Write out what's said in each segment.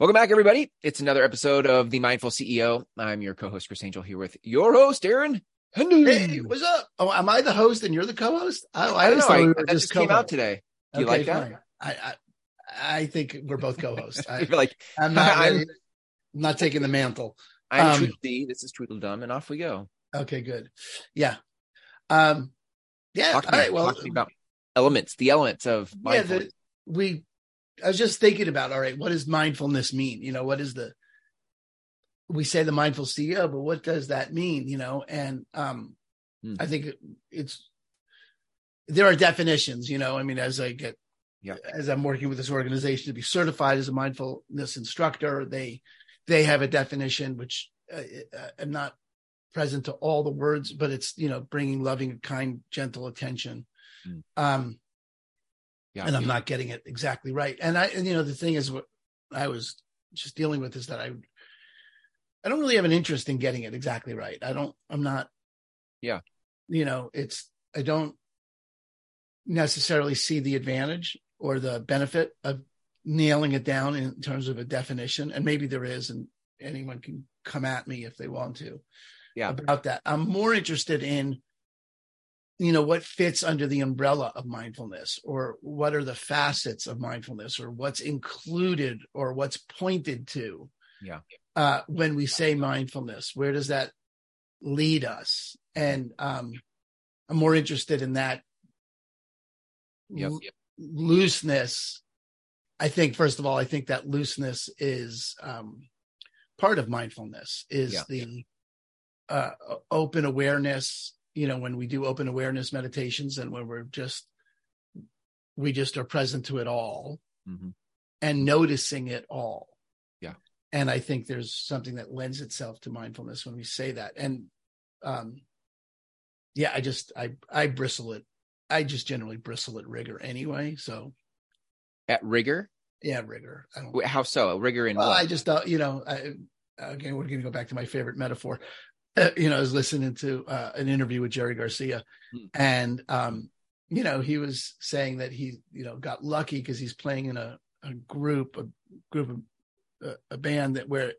Welcome back, everybody. It's another episode of The Mindful CEO. I'm your co-host, Chris Angel, here with your host, Aaron. Hey, what's up? Oh, am I the host and you're the co-host? I, I, I don't know. I, we that just came out today. Do you okay, like that? I, I, I think we're both co-hosts. I, You're like, I'm not, I'm, not taking the mantle. I'm um, Tweedledee. This is Tweedledum, and off we go. Okay, good. Yeah. Um, yeah. Talk all right. Well, about elements, the elements of yeah. The, we I was just thinking about, all right, what does mindfulness mean? You know, what is the, we say the mindful CEO, but what does that mean? You know, and um, hmm. I think it's, there are definitions, you know, I mean, as I get, yeah. as I'm working with this organization to be certified as a mindfulness instructor, they, they have a definition, which uh, uh I'm not present to all the words, but it's, you know, bringing loving, kind, gentle attention. Hmm. Um, yeah, and I'm not getting it exactly right. And I, and, you know, the thing is, what I was just dealing with is that I, I don't really have an interest in getting it exactly right. I don't. I'm not. Yeah. You know, it's I don't necessarily see the advantage or the benefit of nailing it down in terms of a definition. And maybe there is, and anyone can come at me if they want to. Yeah. About that, I'm more interested in you know what fits under the umbrella of mindfulness or what are the facets of mindfulness or what's included or what's pointed to yeah. uh, when we say mindfulness? Where does that lead us? And um, i'm more interested in that yep, yep. looseness. I think first of all i think that looseness is um, part of mindfulness is yeah, the yeah. Uh, open awareness you know when we do open awareness meditations and when we're just we just are present to it all mm-hmm. and noticing it all. Yeah. And i think there's something that lends itself to mindfulness when we say that. And um yeah i just i i bristle it. I just generally bristle at rigor anyway so. At rigor? Yeah rigor. I don't, how so? Rigor in well, what? i just uh, you know I, again we're going to go back to my favorite metaphor uh, you know, I was listening to uh, an interview with Jerry Garcia, hmm. and um, you know, he was saying that he, you know, got lucky because he's playing in a, a group, a group of uh, a band that where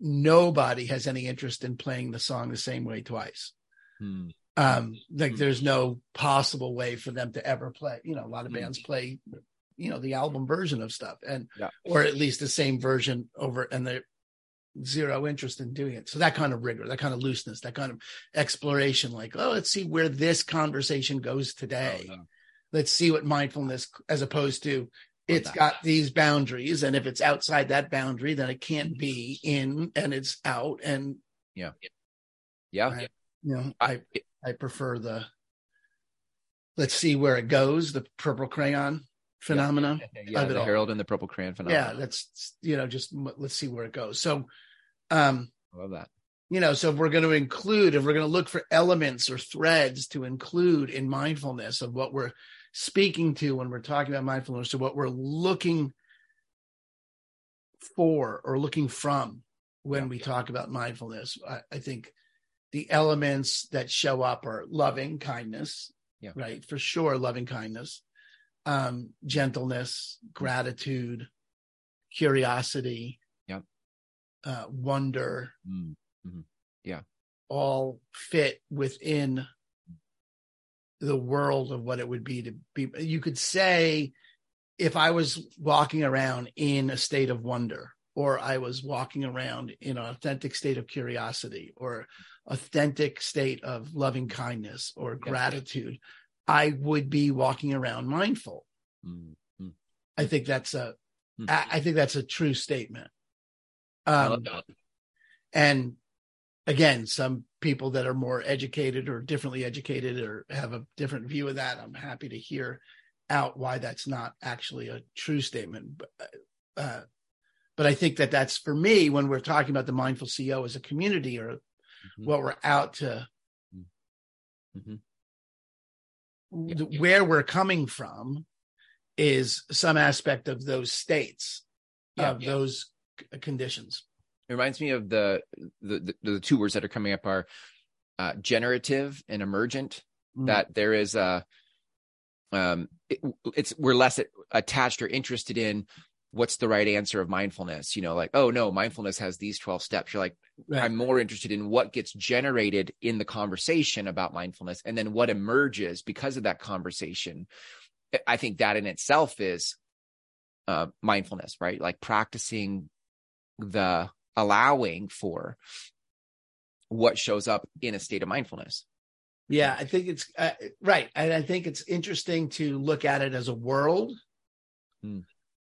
nobody has any interest in playing the song the same way twice. Hmm. Um, like hmm. there's no possible way for them to ever play. You know, a lot of hmm. bands play, you know, the album version of stuff, and yeah. or at least the same version over, and they're zero interest in doing it. So that kind of rigor, that kind of looseness, that kind of exploration, like, oh, let's see where this conversation goes today. Oh, no. Let's see what mindfulness, as opposed to it's got these boundaries. And if it's outside that boundary, then it can't be in and it's out. And yeah. Yeah. I, you know, I, I prefer the, let's see where it goes, the purple crayon phenomenon yeah, the Harold and the Purple Crayon phenomenon. Yeah, that's you know, just let's see where it goes. So, um, I love that. You know, so if we're going to include, if we're going to look for elements or threads to include in mindfulness of what we're speaking to when we're talking about mindfulness, to what we're looking for or looking from when yeah, we talk about mindfulness, I, I think the elements that show up are loving kindness, yeah. right? For sure, loving kindness um, gentleness, gratitude, curiosity, yep. uh, wonder, mm-hmm. yeah, all fit within the world of what it would be to be. You could say, if I was walking around in a state of wonder, or I was walking around in an authentic state of curiosity, or authentic state of loving kindness or gratitude. I would be walking around mindful. Mm-hmm. I think that's a, mm-hmm. I, I think that's a true statement. Um, and again, some people that are more educated or differently educated or have a different view of that, I'm happy to hear out why that's not actually a true statement. But, uh, but I think that that's for me when we're talking about the mindful CEO as a community or mm-hmm. what we're out to mm-hmm yeah. Where we're coming from is some aspect of those states yeah, of those conditions. It reminds me of the, the the, the two words that are coming up are uh, generative and emergent mm. that there is a um it, it's we're less attached or interested in what's the right answer of mindfulness? You know like oh no mindfulness has these 12 steps. You're like right. i'm more interested in what gets generated in the conversation about mindfulness and then what emerges because of that conversation. I think that in itself is uh, mindfulness right? Like practicing the allowing for what shows up in a state of mindfulness. Yeah i think it's uh, right. And i think it's interesting to look at it as a world. Hmm.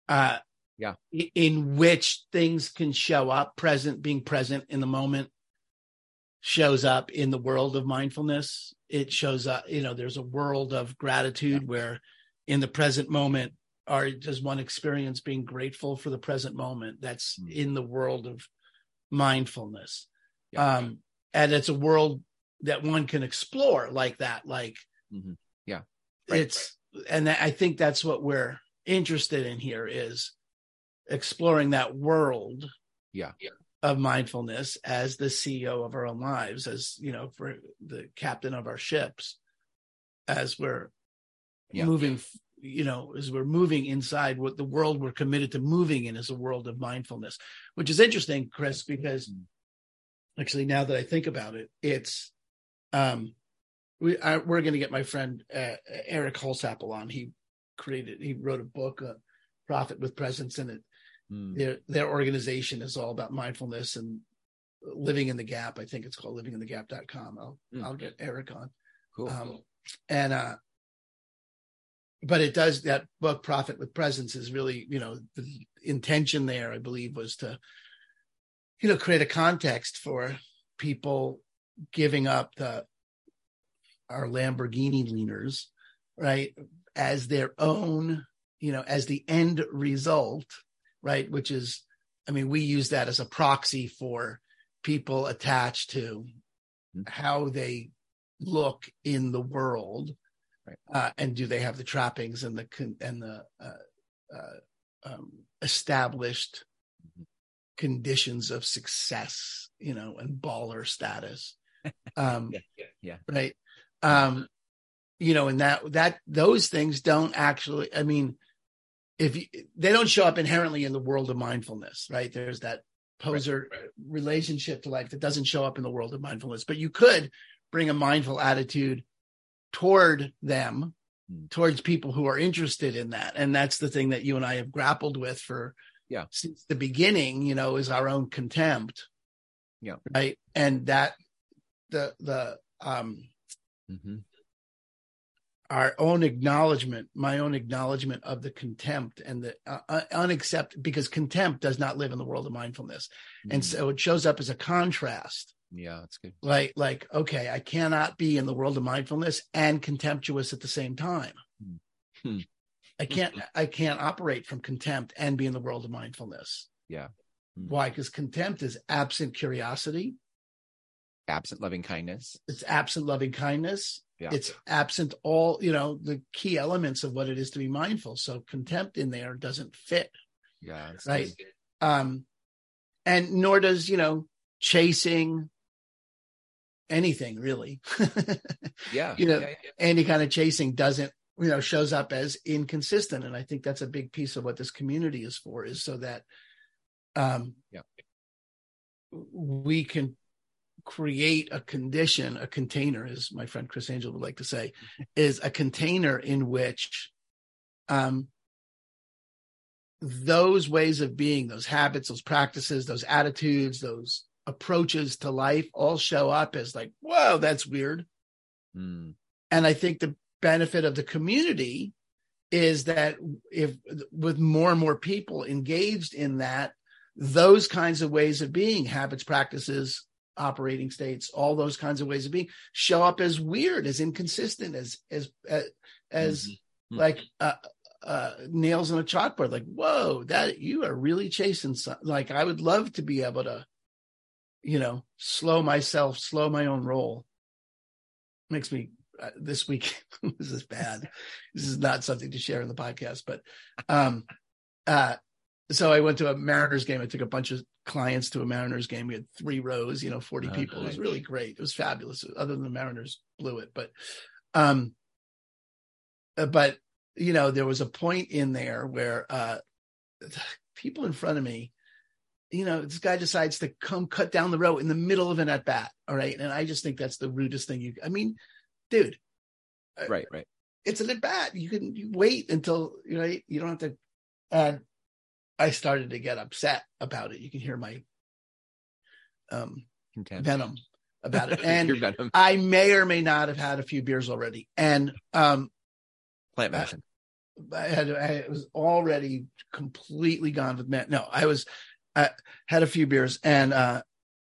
uh, yeah in which things can show up present being present in the moment shows up in the world of mindfulness it shows up you know there's a world of gratitude yeah. where in the present moment or does one experience being grateful for the present moment that's mm. in the world of mindfulness yeah. um and it's a world that one can explore like that like mm-hmm. yeah right. it's and i think that's what we're interested in here is exploring that world yeah of mindfulness as the ceo of our own lives as you know for the captain of our ships as we're yeah. moving you know as we're moving inside what the world we're committed to moving in is a world of mindfulness which is interesting chris because mm. actually now that i think about it it's um we I, we're going to get my friend uh, eric holsapple on he created he wrote a book uh, profit with presence in it mm. their their organization is all about mindfulness and living in the gap i think it's called livinginthegap.com i'll mm. i'll get eric on cool um, and uh but it does that book profit with presence is really you know the intention there i believe was to you know create a context for people giving up the our lamborghini leaners right as their own you know as the end result right which is i mean we use that as a proxy for people attached to mm-hmm. how they look in the world right. uh, and do they have the trappings and the and the uh, uh, um, established mm-hmm. conditions of success you know and baller status um yeah, yeah, yeah. right um you know and that that those things don't actually i mean if you, they don't show up inherently in the world of mindfulness, right? There's that poser right, right. relationship to life that doesn't show up in the world of mindfulness, but you could bring a mindful attitude toward them, hmm. towards people who are interested in that. And that's the thing that you and I have grappled with for yeah since the beginning, you know, is our own contempt. Yeah. Right. And that the the um mm-hmm our own acknowledgement, my own acknowledgement of the contempt and the uh, uh unaccept because contempt does not live in the world of mindfulness, mm-hmm. and so it shows up as a contrast. Yeah, that's good. Like, like, okay, I cannot be in the world of mindfulness and contemptuous at the same time. Hmm. I can't, I can't operate from contempt and be in the world of mindfulness. Yeah. Hmm. Why? Because contempt is absent curiosity, absent loving kindness. It's absent loving kindness yeah. it's absent all you know the key elements of what it is to be mindful. So contempt in there doesn't fit. Yeah right. um and nor does you know chasing anything really. Yeah. You know yeah, yeah. any kind of chasing doesn't you know shows up as inconsistent. And i think that's a big piece of what this community is for is so that um yeah. we can create a condition, a container, as my friend Chris Angel would like to say, is a container in which um, those ways of being, those habits, those practices, those attitudes, those approaches to life all show up as like, whoa, that's weird. Mm. And I think the benefit of the community is that if with more and more people engaged in that, those kinds of ways of being, habits, practices, operating states, all those kinds of ways of being show up as weird, as inconsistent, as as as, as mm-hmm. like uh, uh, nails on a chalkboard. Like, whoa, that you are really chasing. Some, like, I would love to be able to, you know, slow myself, slow my own roll. Makes me uh, this week. this is bad. this is not something to share in the podcast, but um, uh, so I went to a Mariners game. I took a bunch of clients to a Mariners game. We had three rows, you know, 40 oh, people. Nice. It was really great. It was fabulous. Other than the Mariners blew it, but, um, uh, but you know, there was a point in there where, uh, people in front of me, you know, this guy decides to come cut down the row in the middle of an at bat. All right. And I just think that's the rudest thing you, I mean, dude. Uh, right, right. It's an at bat. You can you wait until, you know, you don't have to. And I started to get upset about it. You can hear my um, venom about it. And I may or may not have had a few beers already. And um, plant medicine. I had I was already completely gone with man. No, I was I had a few beers and uh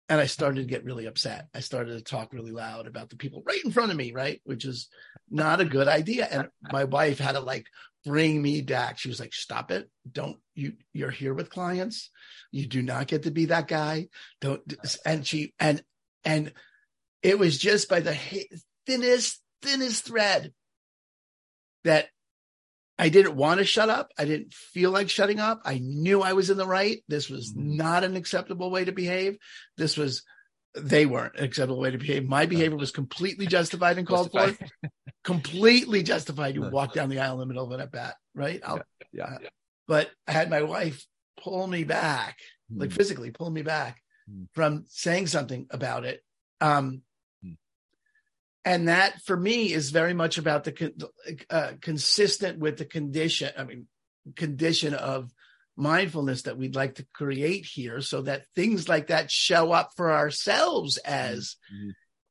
and I started to get really upset. I started to talk really loud about the people right in front of me, right? Which is not a good idea. And my wife had to like bring me back. She was like, stop it. Don't you, you're here with clients. You do not get to be that guy. Don't. And she, and, and it was just by the thinnest, thinnest thread that I didn't want to shut up. I didn't feel like shutting up. I knew I was in the right. This was mm-hmm. not an acceptable way to behave. This was, they weren't an acceptable way to behave. My behavior was completely justified and called for. completely justified. You walk down the aisle in the middle of an at bat, right? Yeah, yeah, uh, yeah, But I had my wife pull me back, mm. like physically pull me back mm. from saying something about it. Um, and that for me is very much about the uh, consistent with the condition i mean condition of mindfulness that we'd like to create here so that things like that show up for ourselves as mm-hmm.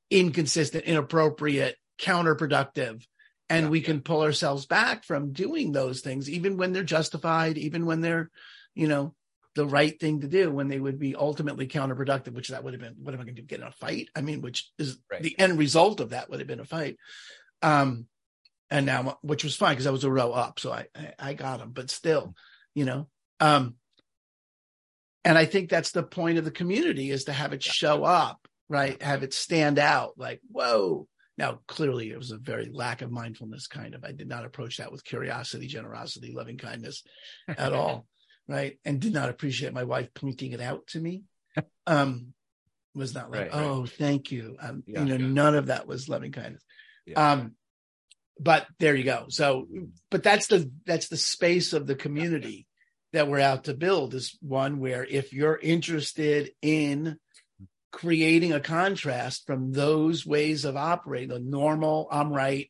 inconsistent inappropriate counterproductive and yeah, we yeah. can pull ourselves back from doing those things even when they're justified even when they're you know the right thing to do when they would be ultimately counterproductive, which that would have been, what am I going to do? Get in a fight? I mean, which is right. the end result of that would have been a fight. Um, and now, which was fine because I was a row up. So I, I, I got him, but still, you know, um, and I think that's the point of the community is to have it show up, right? Have it stand out like, whoa. Now, clearly it was a very lack of mindfulness kind of, I did not approach that with curiosity, generosity, loving kindness at all right? And did not appreciate my wife pointing it out to me. Um, was not like, right, oh, right. thank you. Um, yeah, you know, yeah. none of that was loving kindness. Yeah. Um, but there you go. So, but that's the that's the space of the community that we're out to build is one where if you're interested in creating a contrast from those ways of operating, the normal, I'm right,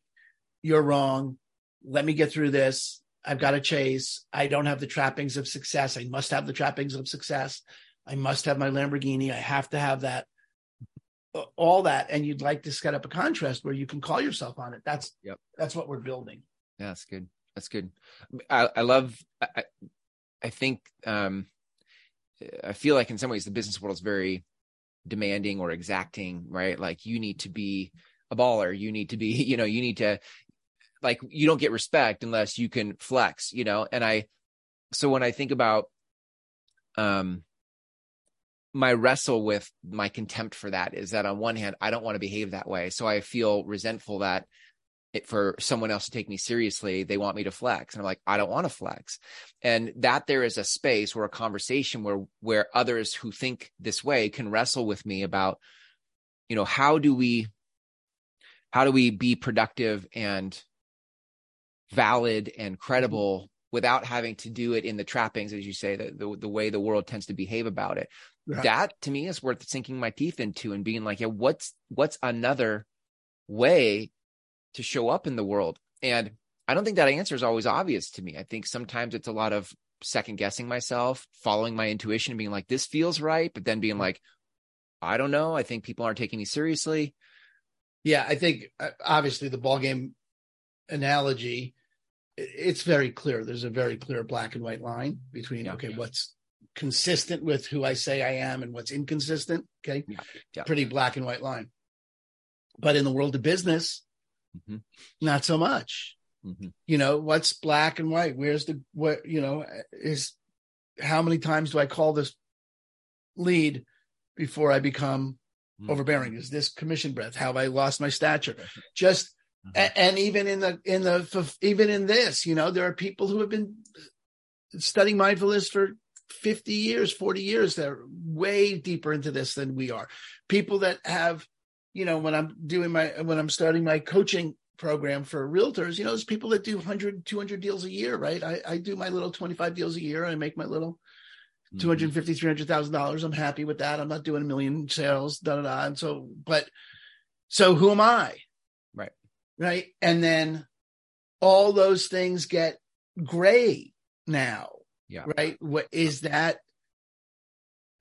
you're wrong, let me get through this, I've got to chase. I don't have the trappings of success. I must have the trappings of success. I must have my Lamborghini. I have to have that, all that. And you'd like to set up a contrast where you can call yourself on it. That's, yep. that's what we're building. Yeah, that's good. That's good. I, I love, I, I think, um, I feel like in some ways the business world is very demanding or exacting, right? Like you need to be a baller. You need to be, you know, you need to, like you don't get respect unless you can flex, you know? And I, so when I think about, um, my wrestle with my contempt for that is that on one hand, I don't want to behave that way. So I feel resentful that it, for someone else to take me seriously, they want me to flex. And I'm like, I don't want to flex. And that there is a space or a conversation where, where others who think this way can wrestle with me about, you know, how do we, how do we be productive and valid and credible mm-hmm. without having to do it in the trappings, as you say, the, the, the way the world tends to behave about it. That to me is worth sinking my teeth into and being like, yeah, what's what's another way to show up in the world? And I don't think that answer is always obvious to me. I think sometimes it's a lot of second guessing myself, following my intuition, and being like, this feels right, but then being like, I don't know. I think people aren't taking me seriously. Yeah, I think uh, obviously the ball game analogy it's very clear. There's a very clear black and white line between yeah, okay, yeah. what's consistent with who I say I am and what's inconsistent. Okay, yeah, pretty black and white line. But in the world of business, mm-hmm. not so much. Mm-hmm. You know, what's black and white? Where's the what? You know, is how many times do I call this lead before I become mm-hmm. overbearing? Is this commission breath? Have I lost my stature? Just Mm-hmm. And, even in the in the even in this, you know, there are people who have been studying mindfulness for 50 years, 40 years. They're way deeper into this than we are. People that have, you know, when I'm doing my when I'm starting my coaching program for realtors, you know, there's people that do 100, 200 deals a year, right? I, I do my little 25 deals a year. I make my little mm-hmm. 250, 300,000 dollars. I'm happy with that. I'm not doing a million sales, da, da, da. And so, but so who am I? Right. Right. And then all those things get gray now. Yeah. Right. What is that?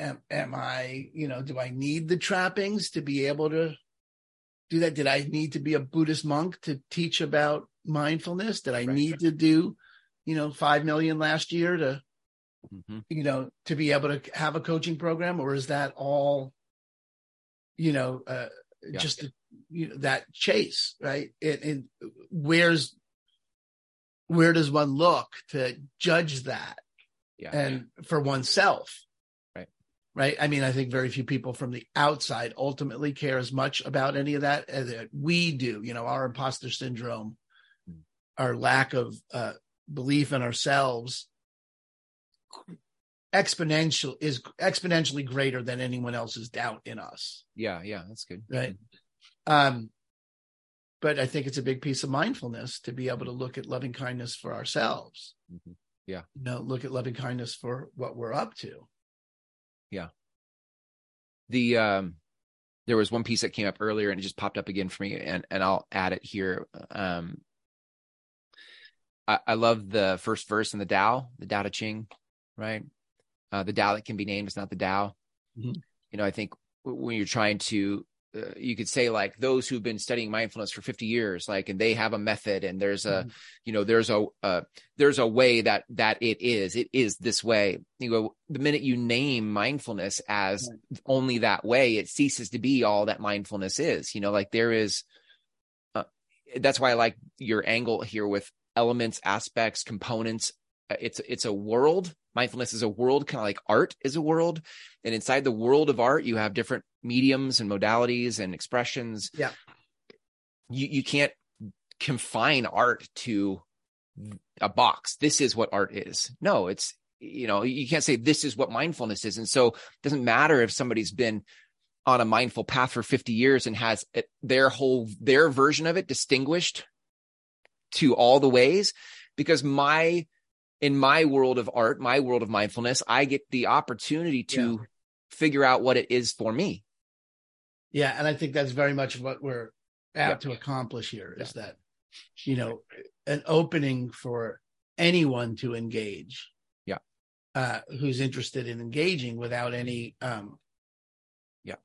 Am, am I, you know, do I need the trappings to be able to do that? Did I need to be a Buddhist monk to teach about mindfulness? Did I right. need to do, you know, 5 million last year to, mm-hmm. you know, to be able to have a coaching program? Or is that all, you know, uh, yeah. just you know, that chase, right? And, and where's, where does one look to judge that? Yeah. And for oneself, right? I mean, I think very few people from the outside ultimately care as much about any of that as we do. You know, our imposter syndrome, mm. our lack of uh, belief in ourselves, exponential is exponentially greater than anyone else's doubt in us. Yeah, yeah, that's good. Right. Um, but I think it's a big piece of mindfulness to be able to look at loving kindness for ourselves. Mm-hmm. Yeah. You know, look at loving kindness for what we're up to. Yeah. The um there was one piece that came up earlier and it just popped up again for me and and I'll add it here. Um I, I love the first verse in the Tao, the Tao Te Ching, right? Uh, the Tao that can be named is not the Tao. Mm-hmm. You know, I think when you're trying to uh, you could say like those who've been studying mindfulness for 50 years like and they have a method and there's a mm-hmm. you know there's a uh, there's a way that that it is it is this way you know the minute you name mindfulness as right. only that way it ceases to be all that mindfulness is you know like there is uh, that's why i like your angle here with elements aspects components Uh, it's it's a world. Mindfulness is a world kind of like art is a world. And inside the world of art you have different mediums and modalities and expressions. Yeah. You you can't confine art to a box. This is what art is. No it's you know you can't say this is what mindfulness is. And so it doesn't matter if somebody's been on a mindful path for 50 years and has it, their whole their version of it distinguished to all the ways. Because my in my world of art, my world of mindfulness, I get the opportunity to yeah. figure out what it is for me. Yeah. And I think that's very much what we're out to accomplish here is yeah. that, you know, an opening for anyone to engage. Yeah. Uh, who's interested in engaging without any, um, yeah.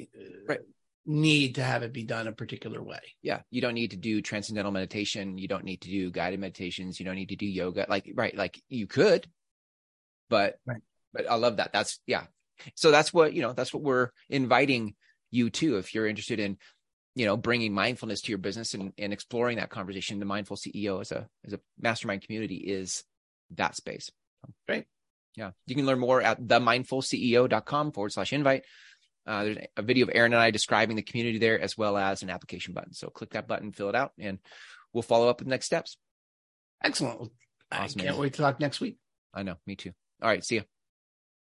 Uh, right need to have it be done a particular way. Yeah. You don't need to do transcendental meditation. You don't need to do guided meditations. You don't need to do yoga. Like, right. Like you could, but, right. but I love that. That's, yeah. So that's what, you know, that's what we're inviting you to. If you're interested in, you know, bringing mindfulness to your business and, and exploring that conversation, the mindful CEO as a, as a mastermind community is that space. Great. Yeah. You can learn more at themindfulceo.com forward slash invite. Uh, there's a video of Aaron and I describing the community there, as well as an application button. So click that button, fill it out, and we'll follow up with next steps. Excellent. Awesome, I can't wait to talk next week. I know. Me too. All right. See you.